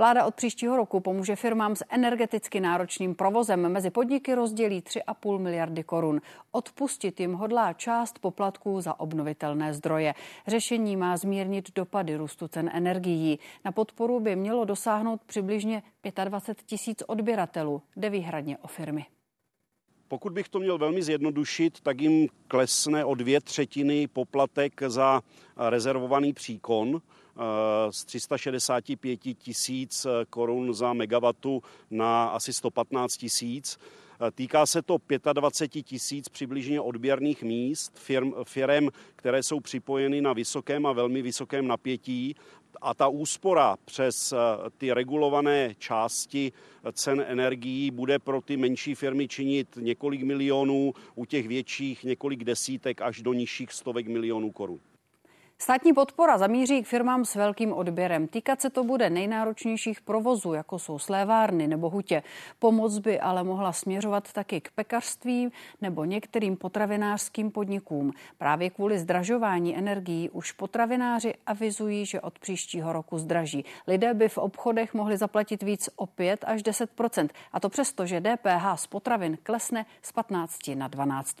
Vláda od příštího roku pomůže firmám s energeticky náročným provozem. Mezi podniky rozdělí 3,5 miliardy korun. Odpustit jim hodlá část poplatků za obnovitelné zdroje. Řešení má zmírnit dopady růstu cen energií. Na podporu by mělo dosáhnout přibližně 25 tisíc odběratelů. Jde výhradně o firmy. Pokud bych to měl velmi zjednodušit, tak jim klesne o dvě třetiny poplatek za rezervovaný příkon z 365 tisíc korun za megawatu na asi 115 tisíc. Eh, týká se to 25 tisíc přibližně odběrných míst firm, firm, které jsou připojeny na vysokém a velmi vysokém napětí a ta úspora přes eh, ty regulované části cen energií bude pro ty menší firmy činit několik milionů, u těch větších několik desítek až do nižších stovek milionů korun. Státní podpora zamíří k firmám s velkým odběrem. Týkat se to bude nejnáročnějších provozů, jako jsou slévárny nebo hutě. Pomoc by ale mohla směřovat taky k pekařství nebo některým potravinářským podnikům. Právě kvůli zdražování energií už potravináři avizují, že od příštího roku zdraží. Lidé by v obchodech mohli zaplatit víc o 5 až 10 A to přesto, že DPH z potravin klesne z 15 na 12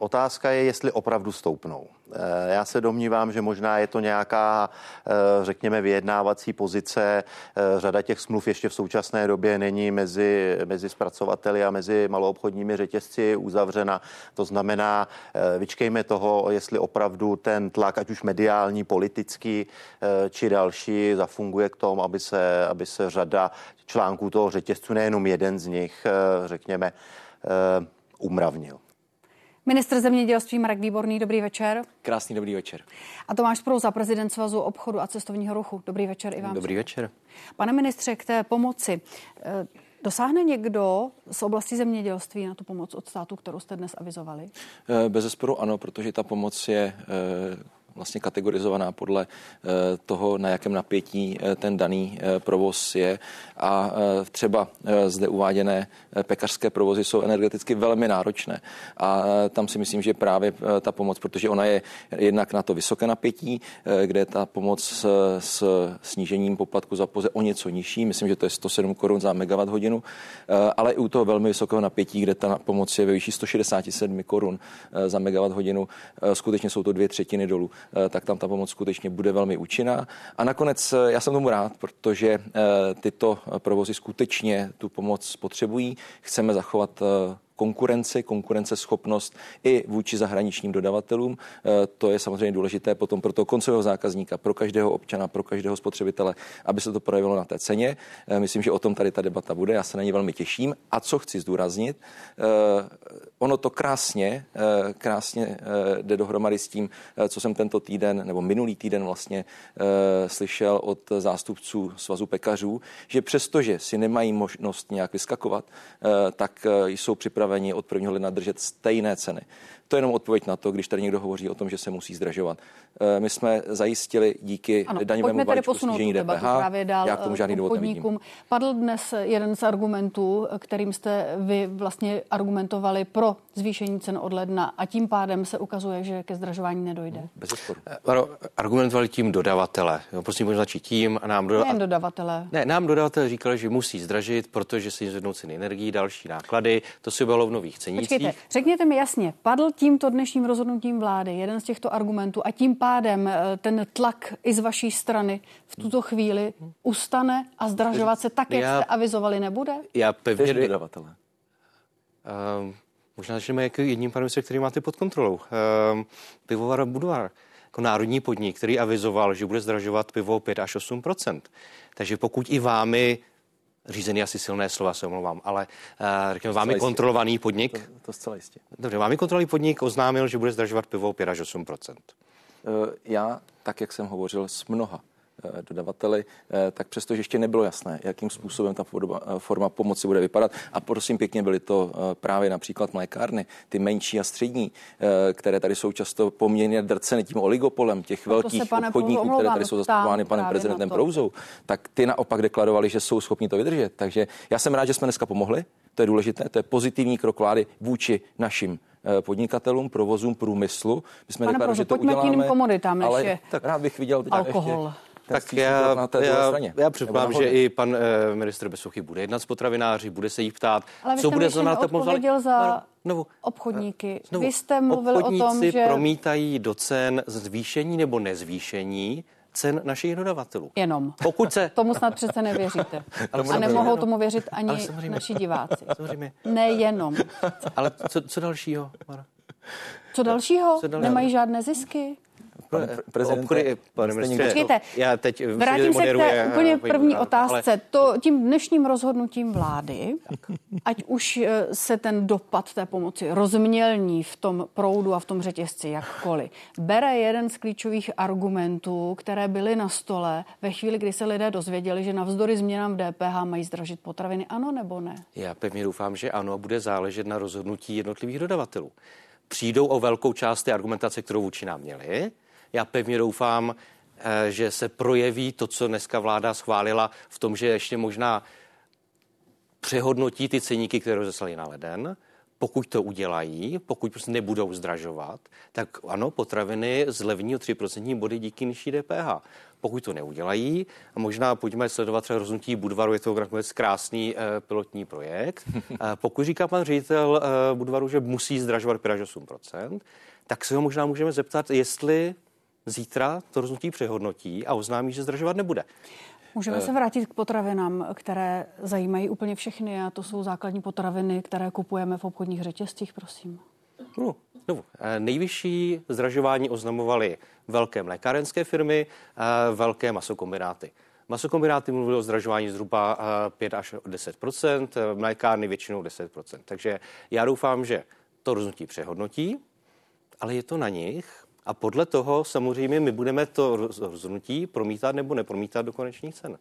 Otázka je, jestli opravdu stoupnou. Eh, já se domnívám, že možná je to nějaká, eh, řekněme, vyjednávací pozice. Eh, řada těch smluv ještě v současné době není mezi, mezi zpracovateli a mezi maloobchodními řetězci uzavřena. To znamená, vyčkejme toho, jestli opravdu ten tlak, ať už mediální, politický či další, zafunguje k tomu, aby se, aby se řada článků toho řetězcu, nejenom jeden z nich, řekněme, umravnil. Ministr zemědělství Marek Výborný, dobrý večer. Krásný dobrý večer. A Tomáš Prouza, prezident Svazu obchodu a cestovního ruchu. Dobrý večer i vám. Dobrý večer. Pane ministře, k té pomoci. Eh, dosáhne někdo z oblasti zemědělství na tu pomoc od státu, kterou jste dnes avizovali? Eh, bez zesporu ano, protože ta pomoc je eh, vlastně kategorizovaná podle eh, toho, na jakém napětí eh, ten daný eh, provoz je. A třeba zde uváděné pekařské provozy jsou energeticky velmi náročné. A tam si myslím, že právě ta pomoc, protože ona je jednak na to vysoké napětí, kde ta pomoc s snížením poplatku za poze o něco nižší, myslím, že to je 107 korun za megawatt hodinu, ale i u toho velmi vysokého napětí, kde ta pomoc je ve výši 167 korun za megawatt hodinu, skutečně jsou to dvě třetiny dolů. Eh, tak tam ta pomoc skutečně bude velmi účinná. A nakonec eh, já jsem tomu rád, protože eh, tyto provozy skutečně tu pomoc potřebují. Chceme zachovat konkurenci, konkurenceschopnost i vůči zahraničním dodavatelům. Eh, to je samozřejmě důležité potom pro toho koncového zákazníka, pro každého občana, pro každého spotřebitele, aby se to projevilo na té ceně. Eh, myslím, že o tom tady ta debata bude, já se na ní velmi těším. A co chci zdůraznit, eh, ono to krásně, krásně jde dohromady s tím, co jsem tento týden nebo minulý týden vlastně slyšel od zástupců Svazu pekařů, že přestože si nemají možnost nějak vyskakovat, tak jsou připraveni připraveni od 1. ledna držet stejné ceny. To je jenom odpověď na to, když tady někdo hovoří o tom, že se musí zdražovat. Eh, my jsme zajistili díky ano, daňovému balíčku snížení DPH. Právě dál já k tomu žádný důvod nevidím. Padl dnes jeden z argumentů, kterým jste vy vlastně argumentovali pro zvýšení cen od ledna a tím pádem se ukazuje, že ke zdražování nedojde. Bez sporu. Eh, argumentovali tím dodavatele. Jo, prosím, možná tím a nám dodavatele. Nejen dodavatele. Ne, nám dodavatele říkali, že musí zdražit, protože se zvednou ceny energií, další náklady. To si bylo v nových cenících. Počkejte, řekněte mi jasně, padl tímto dnešním rozhodnutím vlády jeden z těchto argumentů a tím pádem eh, ten tlak i z vaší strany v tuto chvíli ustane a zdražovat se tak, jak já, jste avizovali, nebude? Já pevně... dodavatele. Uh, možná začneme jako jedním panem, který máte pod kontrolou. Uh, pivovar Budvar jako národní podnik, který avizoval, že bude zdražovat pivo 5 až 8% Takže pokud i vámi řízený asi silné slova, se omlouvám, ale uh, řekněme, vámi jistě. kontrolovaný podnik. To, to zcela jistě. Dobře, vámi kontrolovaný podnik oznámil, že bude zdražovat pivo 5 až 8 uh, Já, tak jak jsem hovořil s mnoha Eh, dodavateli, eh, tak přesto, že ještě nebylo jasné, jakým způsobem ta eh, forma pomoci bude vypadat. A prosím pěkně, byly to právě například mlékárny, ty menší a střední, které tady jsou často poměrně drceny tím oligopolem těch no velkých obchodníků, které tady jsou zastupovány panem prezidentem Prouzou, tak ty naopak deklarovali, že jsou schopni to vydržet. Takže já jsem rád, že jsme dneska pomohli. To je důležité, to je pozitivní krok vlády vůči našim podnikatelům, provozům, průmyslu. My jsme deklarali, že to uděláme, k jiným komoditám, než ale je tak rád bych viděl alkohol. Ještě, tak já, na té já, straně. Já předpokládám, že i pan e, ministr Besuchy bude jednat s potravináři, bude se jich ptát, Ale co bude znamenat ta odpověděl za no, obchodníky. Znovu, Vy jste mluvil o tom, že... promítají do cen zvýšení nebo nezvýšení cen našich dodavatelů. Jenom. Pokud se... Tomu snad přece nevěříte. Ale a nemohou tomu věřit ani naši diváci. Samozřejmě. Nejenom. Ale co, co dalšího, Mara? Co dalšího? Co dalšího? Nemají žádné zisky? Pane prezidente, obchody, pane ministře, Počkejte, já teď vrátím se k té úplně první otázce. Ale... To tím dnešním rozhodnutím vlády, ať už eh, se ten dopad té pomoci rozmělní v tom proudu a v tom řetězci jakkoliv, bere jeden z klíčových argumentů, které byly na stole ve chvíli, kdy se lidé dozvěděli, že navzdory změnám v DPH mají zdražit potraviny. Ano nebo ne? Já pevně doufám, že ano, bude záležet na rozhodnutí jednotlivých dodavatelů přijdou o velkou část té argumentace, kterou vůči nám měli. Já pevně doufám, eh, že se projeví to, co dneska vláda schválila v tom, že ještě možná přehodnotí ty ceníky, které rozeslali na leden. Pokud to udělají, pokud prostě nebudou zdražovat, tak ano, potraviny zlevní o 3% body díky nižší DPH. Pokud to neudělají, a možná pojďme sledovat třeba rozhodnutí Budvaru, je to nakonec krásný e, pilotní projekt. E, pokud říká pan ředitel e, Budvaru, že musí zdražovat 5 8%, tak se ho možná můžeme zeptat, jestli zítra to rozhodnutí přehodnotí a oznámí, že zdražovat nebude. Můžeme eh. se vrátit k potravinám, které zajímají úplně všechny a to jsou základní potraviny, které kupujeme v obchodních řetězcích, prosím. No, no, nejvyšší zdražování oznamovaly velké mlékárenské firmy, velké masokombináty. Masokombináty mluvili o zdražování zhruba 5 až 10 mlékárny většinou 10 Takže já doufám, že to rozhodnutí přehodnotí, ale je to na nich, a podle toho samozřejmě my budeme to rozhodnutí promítat nebo nepromítat do konečných cen.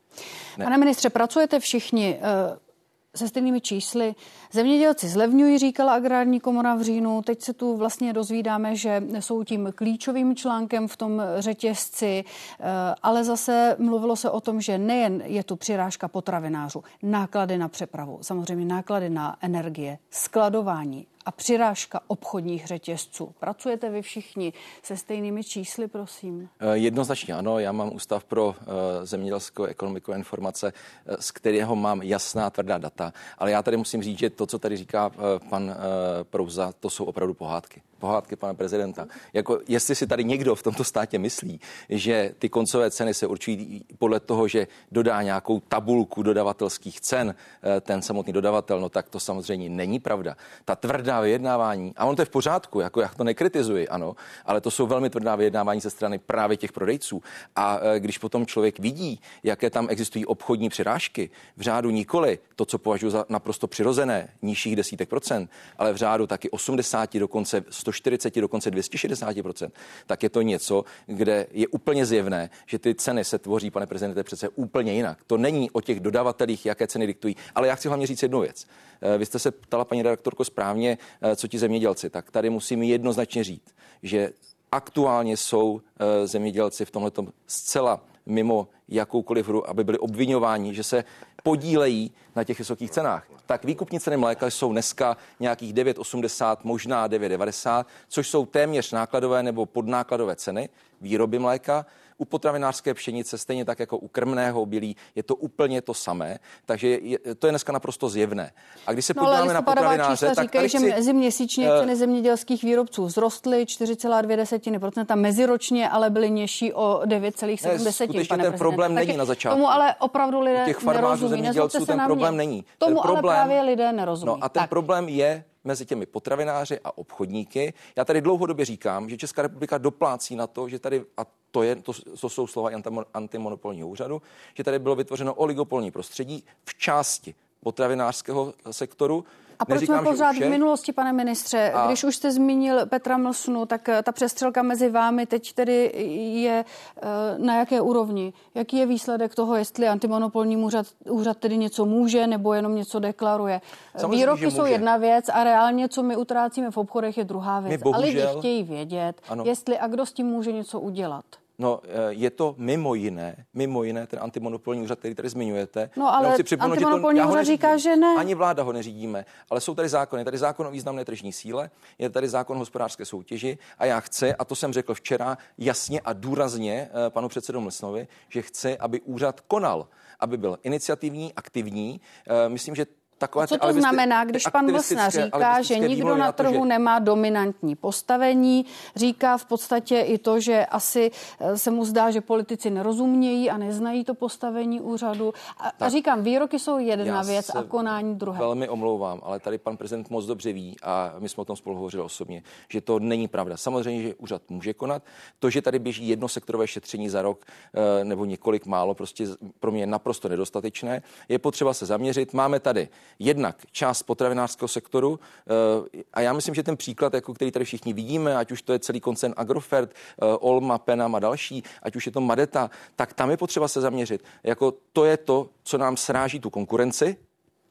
Ne. Pane ministře, pracujete všichni uh se stejnými čísly. Zemědělci zlevňují, říkala agrární komora v říjnu. Teď se tu vlastně dozvídáme, že jsou tím klíčovým článkem v tom řetězci, eh, ale zase mluvilo se o tom, že nejen je tu přirážka potravinářů, náklady na přepravu, samozřejmě náklady na energie, skladování, a přirážka obchodních řetězců. Pracujete vy všichni se stejnými čísly, prosím? Eh, jednoznačně ano. Já mám Ústav pro eh, zemědělskou ekonomiku a informace, eh, z kterého mám jasná tvrdá data. Ale já tady musím říct, že to, co tady říká pan Prouza, to jsou opravdu pohádky pohádky pana prezidenta. Jako jestli si tady někdo v tomto státě myslí, že ty koncové ceny se určují podle toho, že dodá nějakou tabulku dodavatelských cen ten samotný dodavatel, no tak to samozřejmě není pravda. Ta tvrdá vyjednávání, a on to je v pořádku, jako já to nekritizuji, ano, ale to jsou velmi tvrdá vyjednávání ze strany právě těch prodejců. A eh, když potom člověk vidí, jaké tam existují obchodní přirážky, v řádu nikoli to, co považuji za naprosto přirozené, nižších desítek procent, ale v řádu taky 80, dokonce 100 140, dokonce 260% tak je to něco, kde je úplně zjevné, že ty ceny se tvoří, pane prezidente, přece úplně jinak. To není o těch dodavatelích, jaké ceny diktují. Ale já chci hlavně říct jednu věc. Eh, vy jste se ptala, paní redaktorko, správně, co ti zemědělci. Tak tady musím jednoznačně říct, že aktuálně jsou eh, zemědělci v tomhle zcela mimo jakoukoliv hru, aby byli obvinováni, že se podílejí na těch vysokých cenách. Tak výkupní ceny mléka jsou dneska nějakých 9,80, možná 9,90, což jsou téměř nákladové nebo podnákladové ceny výroby mléka. U potravinářské pšenice, stejně tak jako u krmného obilí, je to úplně to samé, takže je, to je dneska naprosto zjevné. A když se no, podíváme na potravináře, tak říkají, že meziměsíčně uh, ceny zemědělských výrobců vzrostly 4,2%, meziročně ale byly nižší o 9,7%. Ne, ten problém není na začátku. Tomu ale opravdu lidé těch farmářů, zemědělců ten problém není. Tomu ten problém, ale právě lidé nerozumí. No a ten tak. problém je mezi těmi potravináři a obchodníky. Já tady dlouhodobě říkám, že Česká republika doplácí na to, že tady, a to, je, to, to jsou slova antimonopolního úřadu, že tady bylo vytvořeno oligopolní prostředí v části potravinářského sektoru, a proč Neříkám, jsme pořád v minulosti, pane ministře? A... Když už jste zmínil Petra Mlsnu, tak eh, ta přestřelka mezi vámi teď tedy je eh, na jaké úrovni? Jaký je výsledek toho, jestli antimonopolní úřad, úřad tedy něco může nebo jenom něco deklaruje? Samozřejmě, Výroky jsou jedna věc a reálně, co my utrácíme v obchodech, je druhá věc. Bohužel... A lidi chtějí vědět, ano. jestli a kdo s tím může něco udělat. No, eh, je to mimo jiné, mimo jiné ten antimonopolní úřad, který tady zmiňujete. No, ale antimonopolní úřad říká, že ne. Ani vláda ho neřídíme, ale jsou tady zákony. Je tady zákon o významné tržní síle, je tady zákon o hospodářské soutěži a já chci, a to jsem řekl včera jasně a důrazně eh, panu předsedu Mlsnovi, že chci, aby úřad konal aby byl iniciativní, aktivní. Eh, myslím, že takové... Co to znamená, když pan Vlsna říká, že nikdo na trhu to, že... nemá dominantní postavení, říká v podstatě i to, že asi eh, se mu zdá, že politici nerozumějí a neznají to postavení úřadu. A, a říkám, výroky jsou jedna věc a konání druhé. Velmi omlouvám, ale tady pan prezident moc dobře ví a my jsme o tom spolu hovořili osobně, že to není pravda. Samozřejmě, že úřad může konat. To, že tady běží jedno sektorové šetření za rok eh, nebo několik málo, prostě pro mě je naprosto nedostatečné. Je potřeba se zaměřit. Máme tady jednak část potravinářského sektoru eh, a já myslím, že ten příklad, jako který tady všichni vidíme, ať už to je celý koncern Agrofert, eh, Olma, Penam a další, ať už je to Madeta, tak tam je potřeba se zaměřit. Jako to je to, co nám sráží tu konkurenci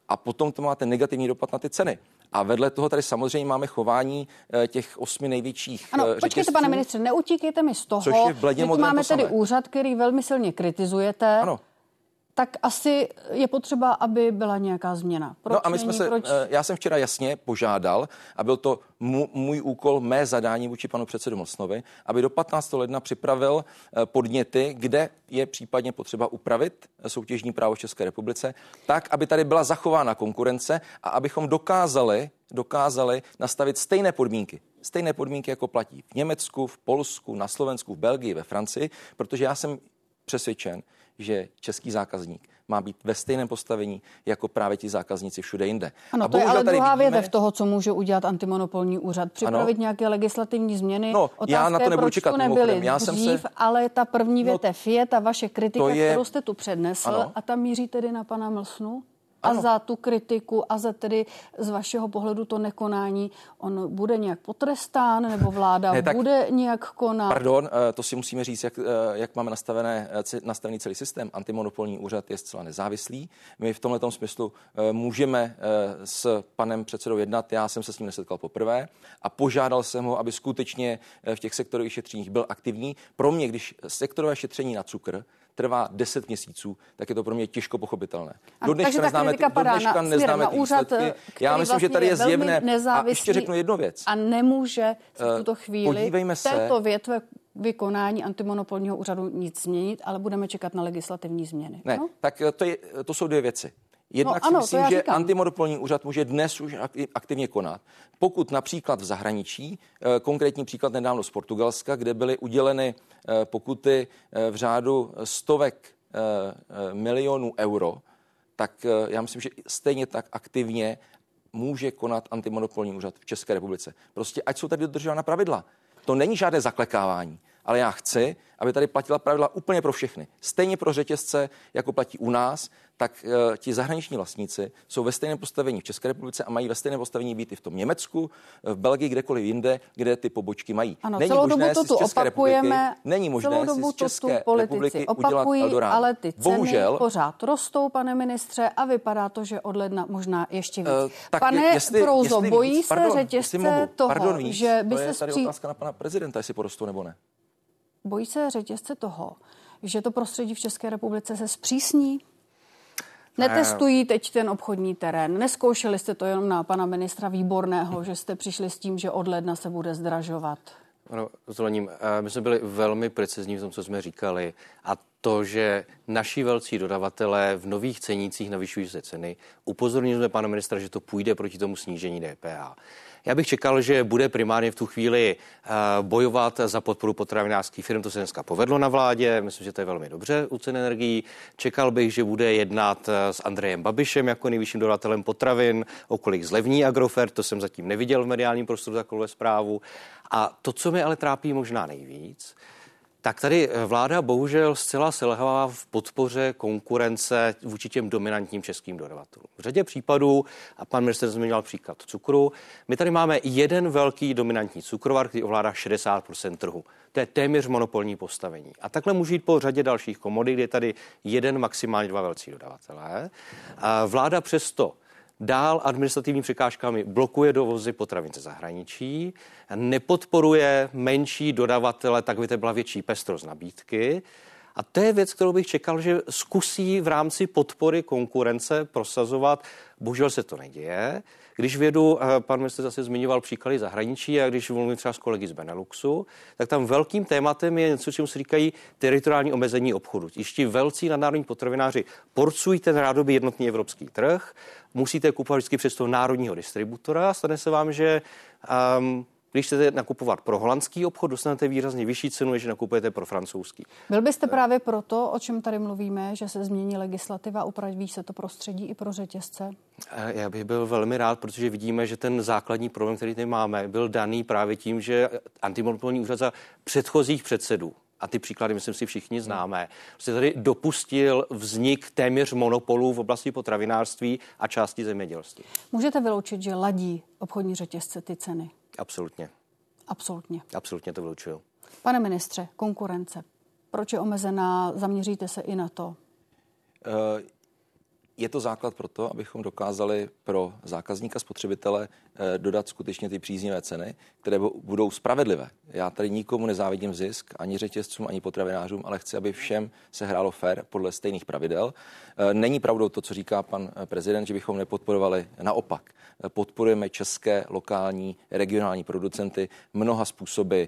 a potom to má ten negativní dopad na ty ceny. A vedle toho tady samozřejmě máme chování eh, těch osmi největších Ano, počkejte, pane ministře, neutíkejte mi z toho, že tu máme tedy úřad, který velmi silně kritizujete. Ano tak asi je potřeba, aby byla nějaká změna. Proč no a my jsme se, proč... Eh, já jsem včera jasně požádal a byl to můj úkol, mé zadání vůči panu předsedu Mlsnovi, aby do 15. ledna připravil eh, podněty, kde je případně potřeba upravit soutěžní právo v České republice, tak, aby tady byla zachována konkurence a abychom dokázali, dokázali nastavit stejné podmínky stejné podmínky, jako platí v Německu, v Polsku, na Slovensku, v Belgii, ve Francii, protože já jsem přesvědčen, že český zákazník má být ve stejném postavení jako právě ti zákazníci všude jinde. Ano, a to je ale druhá vidíme... větev toho, co může udělat antimonopolní úřad. Připravit ano. nějaké legislativní změny. No, Otázka já na to nebudu čekat. Nebyly já dřív, jsem se... ale ta první no, větev je ta vaše kritika, je... kterou jste tu přednesl ano. a ta míří tedy na pana Mlsnu? Ano. a za tu kritiku a za tedy z vašeho pohledu to nekonání, on bude nějak potrestán nebo vláda ne, tak, bude nějak konat? Pardon, eh, to si musíme říct, jak, eh, jak máme nastavené, eh, nastavený celý systém. Antimonopolní úřad je zcela nezávislý. My v tomto smyslu můžeme s panem předsedou jednat. Já jsem se s ním nesetkal poprvé a požádal jsem ho, aby skutečně v těch sektorových šetřeních byl aktivní. Pro mě, když sektorové šetření na cukr trvá 10 měsíců, tak je to pro mě těžko pochopitelné. Do dneška neznáme, do dneška na, neznáme na úřad, Já myslím, vlastně že tady je zjevné. A ještě řeknu jednu věc. A nemůže v eh, tuto chvíli Podívejme se, této větve vykonání antimonopolního úřadu nic změnit, ale budeme čekat na legislativní změny. Ne, no? tak eh, to, je, to jsou dvě věci. Jednak no, ano, si myslím, že říkám. antimonopolní úřad může dnes už aktivně konat. Pokud například v zahraničí, eh, konkrétní příklad nedávno z Portugalska, kde byly uděleny eh, pokuty eh, v řádu stovek milionů euro, tak já myslím, že stejně tak aktivně může konat antimonopolní úřad v České republice. Prostě ať jsou tady dodržována pravidla. To není žádné zaklekávání ale já chci, aby tady platila pravidla úplně pro všechny. Stejně pro řetězce, jako platí u nás, tak uh, ti zahraniční vlastníci jsou ve stejném postavení v České republice a mají ve stejném postavení být i v tom Německu, v Belgii, kdekoliv jinde, kde ty pobočky mají. Ano, není celou možné dobu to tu opakujeme. Není možné celou dobu si z České to republiky opakují, udělat ale ty ceny Bohužel, pořád rostou, pane ministře, a vypadá to, že od ledna možná ještě víc. Uh, tak pane jestli, Prouzo, jestli bojí víc, se pardon, řetězce toho, pardon, víc, že by to se je tady otázka na pana prezidenta, jestli porostou nebo ne. Bojí se řetězce toho, že to prostředí v České republice se zpřísní? Netestují teď ten obchodní terén. Neskoušeli jste to jenom na pana ministra Výborného, že jste přišli s tím, že od ledna se bude zdražovat. Ano, zvolením. Eh, my jsme byli velmi precizní v tom, co jsme říkali. A to, že naši velcí dodavatelé v nových cenících navyšují se ceny, upozornili jsme pana ministra, že to půjde proti tomu snížení DPH. Já bych čekal, že bude primárně v tu chvíli eh, bojovat za podporu potravinářských firm. To se dneska povedlo na vládě. Myslím, že to je velmi dobře u cen energií. Čekal bych, že bude jednat eh, s Andrejem Babišem jako nejvyšším dodatelem potravin, o kolik zlevní Agrofert. To jsem zatím neviděl v mediálním prostoru takovou zprávu. A to, co mi ale trápí možná nejvíc, tak tady eh, vláda bohužel zcela selhává v podpoře konkurence vůči těm dominantním českým dodavatelům. V řadě případů, a pan minister zmiňoval příklad cukru, my tady máme jeden velký dominantní cukrovar, který ovládá 60% trhu. To je téměř monopolní postavení. A takhle může jít po řadě dalších komodit, je tady jeden, maximálně dva velcí dodavatelé. A vláda přesto dál administrativní překážkami blokuje dovozy potravin ze zahraničí, nepodporuje menší dodavatele, tak by to byla větší pestrost nabídky. A to je věc, kterou bych čekal, že zkusí v rámci podpory konkurence prosazovat. Bohužel se to neděje. Když vědu, eh, pan minister zase zmiňoval příklady zahraničí a když mluvím třeba s kolegy z Beneluxu, tak tam velkým tématem je něco, čemu se říkají teritoriální omezení obchodu. Ještě velcí nadnárodní potravináři porcují ten rádoby jednotný evropský trh, musíte kupovat vždycky přes toho národního distributora, stane se vám, že um, když chcete nakupovat pro holandský obchod, dostanete výrazně vyšší cenu, než nakupujete pro francouzský. Byl byste právě proto, o čem tady mluvíme, že se změní legislativa, upraví se to prostředí i pro řetězce? Eh, já bych byl velmi rád, protože vidíme, že ten základní problém, který tady máme, byl daný právě tím, že antimonopolní úřad za předchozích předsedů a ty příklady, myslím si, všichni známe, se tady dopustil vznik téměř monopolů v oblasti potravinářství a části zemědělství. Můžete vyloučit, že ladí obchodní řetězce ty ceny? Absolutně. Absolutně. Absolutně to vylučuju. Pane ministře, konkurence. Proč je omezená? Zaměříte se i na to? Uh, je to základ pro to, abychom dokázali pro zákazníka, spotřebitele eh, dodat skutečně ty příznivé ceny, které budou spravedlivé. Já tady nikomu nezávidím zisk, ani řetězcům, ani potravinářům, ale chci, aby všem se hrálo fair podle stejných pravidel. Eh, není pravdou to, co říká pan eh, prezident, že bychom nepodporovali. Naopak, podporujeme české, lokální, regionální producenty mnoha způsoby.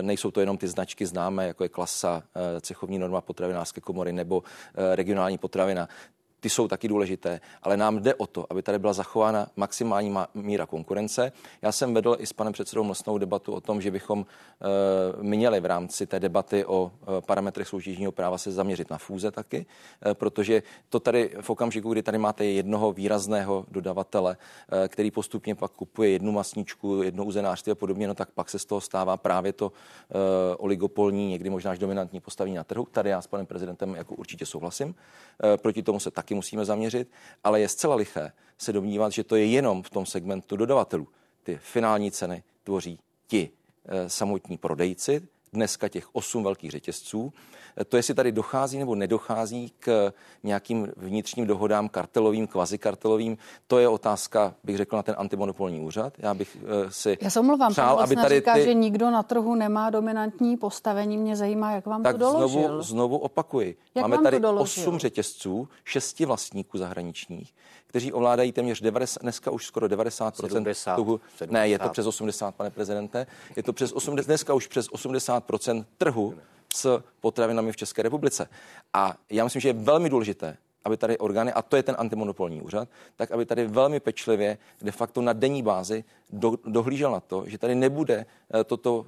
Nejsou to jenom ty značky známé, jako je klasa, cechovní norma potravinářské komory nebo regionální potravina ty jsou taky důležité, ale nám jde o to, aby tady byla zachována maximální míra konkurence. Já jsem vedl i s panem předsedou Mlsnou debatu o tom, že bychom uh, měli v rámci té debaty o uh, parametrech soutěžního práva se zaměřit na fúze taky, uh, protože to tady v okamžiku, kdy tady máte jednoho výrazného dodavatele, který postupně pak kupuje jednu masničku, jedno uzenářství a podobně, no tak pak se z toho stává právě to oligopolní, někdy možná až dominantní postavení na trhu. Tady já s panem prezidentem jako určitě souhlasím. Uh, proti tomu se taky musíme zaměřit, ale je zcela liché se domnívat, že to je jenom v tom segmentu dodavatelů. Ty finální ceny tvoří ti e, samotní prodejci, dneska těch osm velkých řetězců. To, jestli tady dochází nebo nedochází k nějakým vnitřním dohodám kartelovým, kvazikartelovým, to je otázka, bych řekl, na ten antimonopolní úřad. Já bych uh, si Já se omlouvám, přál, aby tady říká, ty... že nikdo na trhu nemá dominantní postavení. Mě zajímá, jak vám tak to doložil. Znovu, znovu opakuji. Jak Máme tady osm řetězců, šesti vlastníků zahraničních, kteří ovládají téměř 90, dneska už skoro 90 70, tuhu. 70. Ne, je to přes 80, pane prezidente. Je to přes 80, dneska už přes 80% trhu s potravinami v České republice. A já myslím, že je velmi důležité, aby tady orgány, a to je ten antimonopolní úřad, tak aby tady velmi pečlivě, de facto na denní bázi, do, dohlížel na to, že tady nebude uh, toto uh,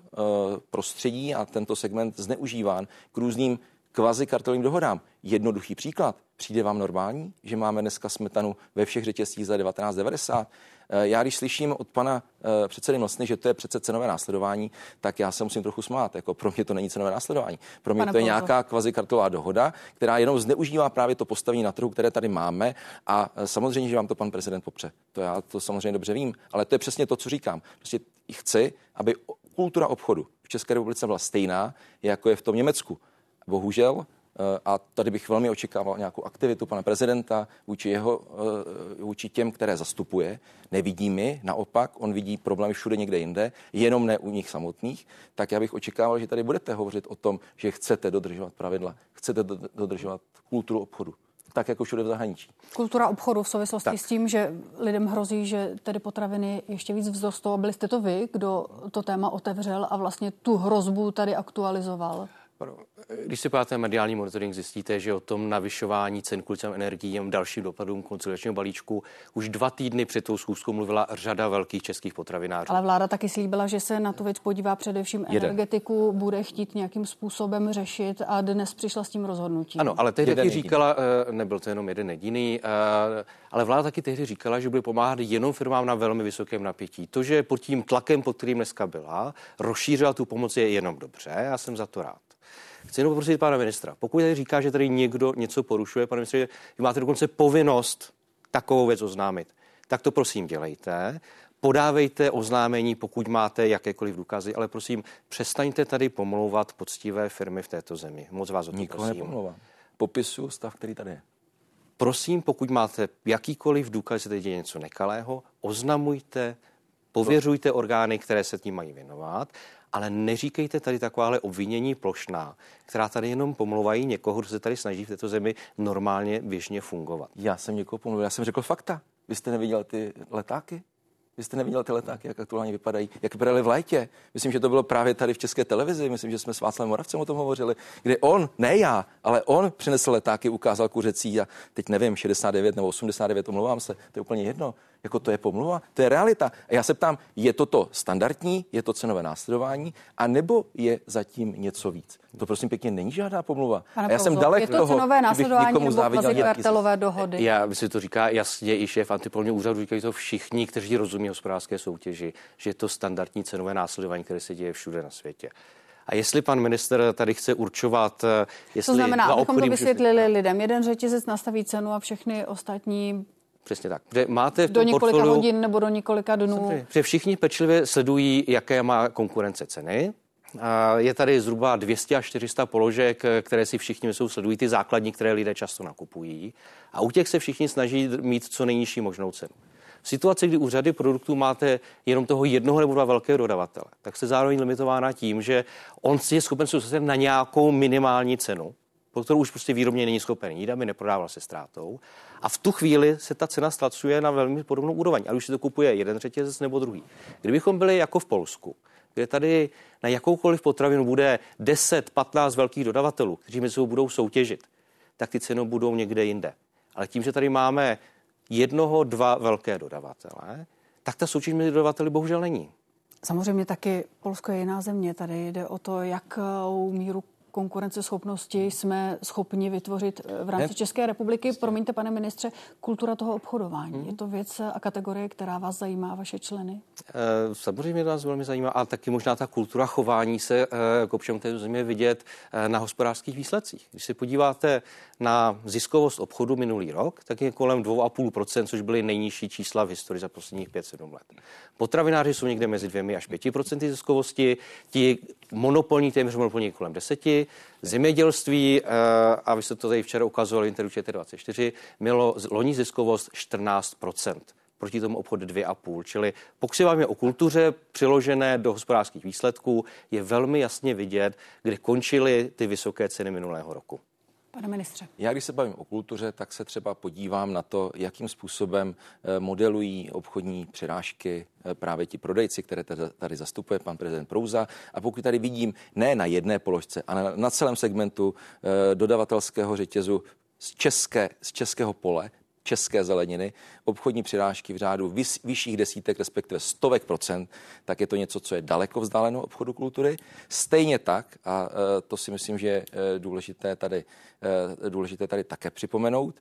prostředí a tento segment zneužíván k různým kvazi kartelovým dohodám. Jednoduchý příklad. Přijde vám normální, že máme dneska smetanu ve všech řetězcích za 1990? Eh, já když slyším od pana eh, předsedy Mlsny, že to je přece cenové následování, tak já se musím trochu smát. Jako pro mě to není cenové následování. Pro mě Pane to je nějaká kvazi kartelová dohoda, která jenom zneužívá právě to postavení na trhu, které tady máme. A eh, samozřejmě, že vám to pan prezident popře. To já to samozřejmě dobře vím, ale to je přesně to, co říkám. Prostě chci, aby kultura obchodu v České republice byla stejná, jako je v tom Německu. Bohužel Eh, a tady bych velmi očekával nějakou aktivitu pana prezidenta vůči, jeho, eh, vůči těm, které zastupuje. Nevidí mi, naopak, on vidí problémy všude někde jinde, jenom ne u nich samotných. Tak já bych očekával, že tady budete hovořit o tom, že chcete dodržovat pravidla, chcete dodržovat kulturu obchodu tak jako všude v zahraničí. Kultura obchodu v souvislosti tak. s tím, že lidem hrozí, že tedy potraviny ještě víc vzrostou. Byli jste to vy, kdo to téma otevřel a vlastně tu hrozbu tady aktualizoval? Když si páte mediální monitoring, zjistíte, že o tom navyšování cen kvůli energií a dalším dopadům konsolidačního balíčku už dva týdny před tou schůzkou mluvila řada velkých českých potravinářů. Ale vláda taky slíbila, že se na tu věc podívá především Jeden. energetiku, bude chtít nějakým způsobem řešit a dnes přišla s tím rozhodnutím. Ano, ale tehdy taky říkala, eh, nebyl to jenom jeden jediný, eh, ale vláda taky tehdy říkala, že bude pomáhat jenom firmám na velmi vysokém napětí. To, že pod tím tlakem, pod kterým dneska byla, rozšířila tu pomoc je jenom dobře, já jsem za to rád. Chci jenom poprosit pana ministra, pokud tady říká, že tady někdo něco porušuje, pane ministře, vy máte dokonce povinnost takovou věc oznámit, tak to prosím dělejte. Podávejte oznámení, pokud máte jakékoliv důkazy, ale prosím, přestaňte tady pomlouvat poctivé firmy v této zemi. Moc vás o to Nikoho prosím. nepomlouvám. Popisu stav, který tady je. Prosím, pokud máte jakýkoliv důkaz, že teď je něco nekalého, oznamujte, pověřujte orgány, které se tím mají věnovat, ale neříkejte tady takováhle obvinění plošná, která tady jenom pomluvají někoho, kdo se tady snaží v této zemi normálně běžně fungovat. Já jsem někoho pomluvil, já jsem řekl fakta. Vy jste neviděl ty letáky? Vy jste neviděl ty letáky, jak aktuálně vypadají, jak vypadaly v létě. Myslím, že to bylo právě tady v České televizi. Myslím, že jsme s Václavem Moravcem o tom hovořili, kde on, ne já, ale on přinesl letáky, ukázal kuřecí a teď nevím, 69 nebo 89, omlouvám se, to je úplně jedno. Jako to je pomluva, to je realita. A já se ptám, je to to standardní, je to cenové následování, a nebo je zatím něco víc? To prosím pěkně není žádná pomluva. Pane a já jsem dalek je to toho, cenové následování nebo záviděl kartelové dohody? Já myslím, to říká jasně i šéf antipolního úřadu, říkají to všichni, kteří rozumí hospodářské soutěži, že je to standardní cenové následování, které se děje všude na světě. A jestli pan minister tady chce určovat, eh, jestli... To znamená, abychom to vysvětlili lidem. Jeden řetězec nastaví cenu a všechny ostatní Přesně tak. Protože máte v do několika portfoliu, hodin nebo do několika dnů. Protože všichni pečlivě sledují, jaké má konkurence ceny. Je tady zhruba 200 až 400 položek, které si všichni jsou sledují, ty základní, které lidé často nakupují. A u těch se všichni snaží mít co nejnižší možnou cenu. V situaci, kdy u řady produktů máte jenom toho jednoho nebo dva velkého dodavatele, tak se zároveň limitována tím, že on si je schopen se na nějakou minimální cenu, po kterou už prostě výrobně není schopen jít, aby neprodával se ztrátou. A v tu chvíli se ta cena stlačuje na velmi podobnou úroveň, ale už si to kupuje jeden řetězec nebo druhý. Kdybychom byli jako v Polsku, kde tady na jakoukoliv potravinu bude 10-15 velkých dodavatelů, kteří mezi sebou budou soutěžit, tak ty ceny budou někde jinde. Ale tím, že tady máme jednoho, dva velké dodavatele, tak ta soutěž mezi dodavateli bohužel není. Samozřejmě taky Polsko je jiná země. Tady jde o to, jakou míru konkurenceschopnosti jsme schopni vytvořit eh, v rámci ne? České republiky. Promiňte, pane ministře, kultura toho obchodování. Hmm. Je to věc a kategorie, která vás zajímá, vaše členy? E, samozřejmě nás velmi zajímá, ale taky možná ta kultura chování se e, k občanům této země vidět e, na hospodářských výsledcích. Když se podíváte na ziskovost obchodu minulý rok, tak je kolem 2,5%, což byly nejnižší čísla v historii za posledních 5-7 let. Potravináři jsou někde mezi 2 až 5% ziskovosti, ti monopolní téměř monopolní kolem 10, zemědělství, eh, a vy jste to tady včera ukazovali v interview 24, mělo loni ziskovost 14% proti tomu obchod 2,5. Čili pokud se bavíme o kultuře přiložené do hospodářských výsledků, je velmi jasně vidět, kde končily ty vysoké ceny minulého roku. Pane ministře. Já když se bavím o kultuře, tak se třeba podívám na to, jakým způsobem eh, modelují obchodní přirážky eh, právě ti prodejci, které tady zastupuje pan prezident Prouza. A pokud tady vidím ne na jedné položce, ale na celém segmentu eh, dodavatelského řetězu z, české, z českého pole, české zeleniny, obchodní přirážky v řádu vys, vyšších desítek, respektive stovek procent, tak je to něco, co je daleko vzdáleno obchodu kultury. Stejně tak, a e, to si myslím, že je e, důležité tady, e, důležité tady také připomenout,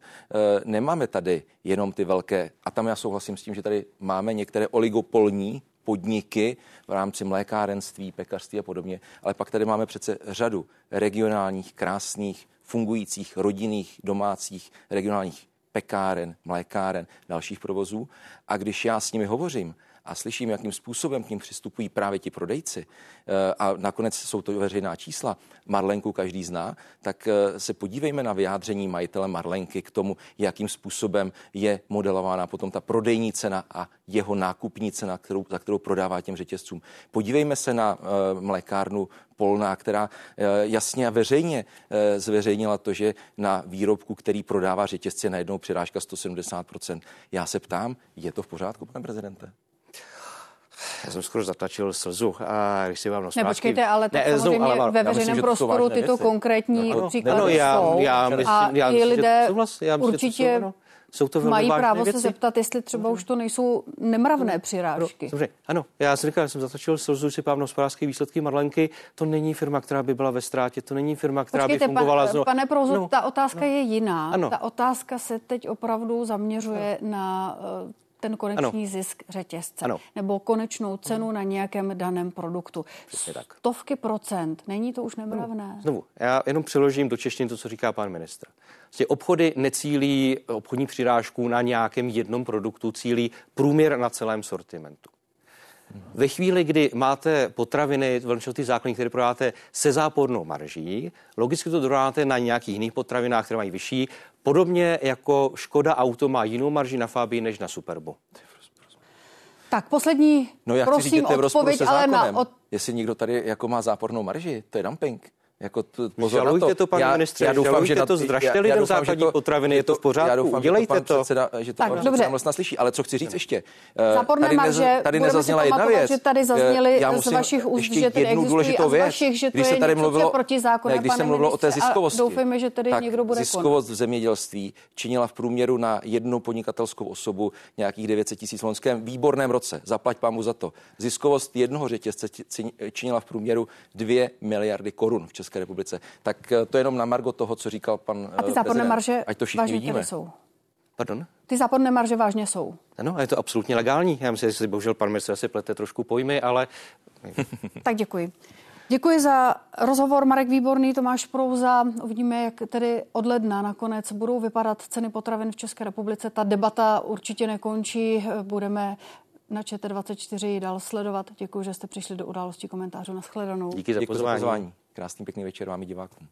nemáme tady jenom ty velké, a tam já souhlasím s tím, že tady máme některé oligopolní podniky v rámci mlékárenství, pekařství a podobně, ale pak tady máme přece řadu regionálních, krásných, fungujících, rodinných, domácích, regionálních pekáren, mlékáren, dalších provozů. A když já s nimi hovořím a slyším, jakým způsobem k ním přistupují právě ti prodejci, eh, a nakonec jsou to veřejná čísla, Marlenku každý zná, tak eh, se podívejme na vyjádření majitele Marlenky k tomu, jakým způsobem je modelována potom ta prodejní cena a jeho nákupní cena, kterou, za kterou prodává těm řetězcům. Podívejme se na uh, mlékárnu Polná, která jasně a veřejně zveřejnila to, že na výrobku, který prodává řetězce, najednou přirážka 170%. Já se ptám, je to v pořádku, pane prezidente? Já jsem skoro zatlačil slzu, a když si vám Ne, počkejte, ale tak ne, samozřejmě ale, ve veřejném prostoru tyto věci. konkrétní no, příklady no, já, jsou. Já myslím, a já myslím, lidé souhlas, já myslím, určitě to jsou to mají právo věci. se zeptat, jestli třeba už to nejsou nemravné no, přirážky. No, ano, já jsem říkal, jsem zatlačil slzu si pávno hospodářské výsledky Marlenky. To není firma, která by byla ve ztrátě, to není firma, která Počkejte, by fungovala pan, znovu. Pane Prouzo, no, ta otázka no, je jiná. Ano. Ta otázka se teď opravdu zaměřuje na uh, ten konečný ano. zisk řetězce ano. nebo konečnou cenu ano. na nějakém daném produktu. tak. Stovky procent, není to už nemravné? Znovu, já jenom přeložím do češtiny to, co říká pan ministr. Vlastně obchody necílí obchodní přirážku na nějakém jednom produktu, cílí průměr na celém sortimentu. Ve chvíli, kdy máte potraviny, ty základní, které prodáte se zápornou marží, logicky to dodáte na nějakých jiných potravinách, které mají vyšší, podobně jako Škoda Auto má jinou marži na Fabii než na Superbu. Tak poslední, no já prosím, říct, odpověď, ale na... Od... Jestli někdo tady jako má zápornou marži, to je dumping. Jako to, pozor Žalujte to, to pan já, ministře, já doufám, že to zdražte lidem základní to, potraviny, je to v pořádku, já doufám, Udělejte že to. Pan předseda, že to tak, pan dobře. předseda slyší, ale co chci říct ještě? Eh, Záporné tady, marže, tady nezazněla jedna věc. Že tady zazněly já z vašich úst, že tady existují a z vašich, že to je tady mluvilo, proti zákonu, Když se mluvilo o té ziskovosti, doufejme, že tady někdo bude ziskovost v zemědělství činila v průměru na jednu podnikatelskou osobu nějakých 900 tisíc v loňském výborném roce. Zaplať pámu za to. Ziskovost jednoho řetězce činila v průměru 2 miliardy korun v České republice tak eh, to je jenom na margo toho, co říkal pan A ty eh, záporné marže ať to všichni vidíme. jsou? Pardon? Ty záporné marže vážně jsou. Ano, a je to absolutně legální. Já myslím, že si bohužel pan ministr asi plete trošku pojmy, ale... tak děkuji. Děkuji za rozhovor Marek Výborný, Tomáš Prouza. Uvidíme, jak tedy od ledna nakonec budou vypadat ceny potravin v České republice. Ta debata určitě nekončí. Budeme na ČT24 dál sledovat. Děkuji, že jste přišli do události komentářů. Naschledanou. Díky za pozvání. Krásný pěkný večer vám i divákům.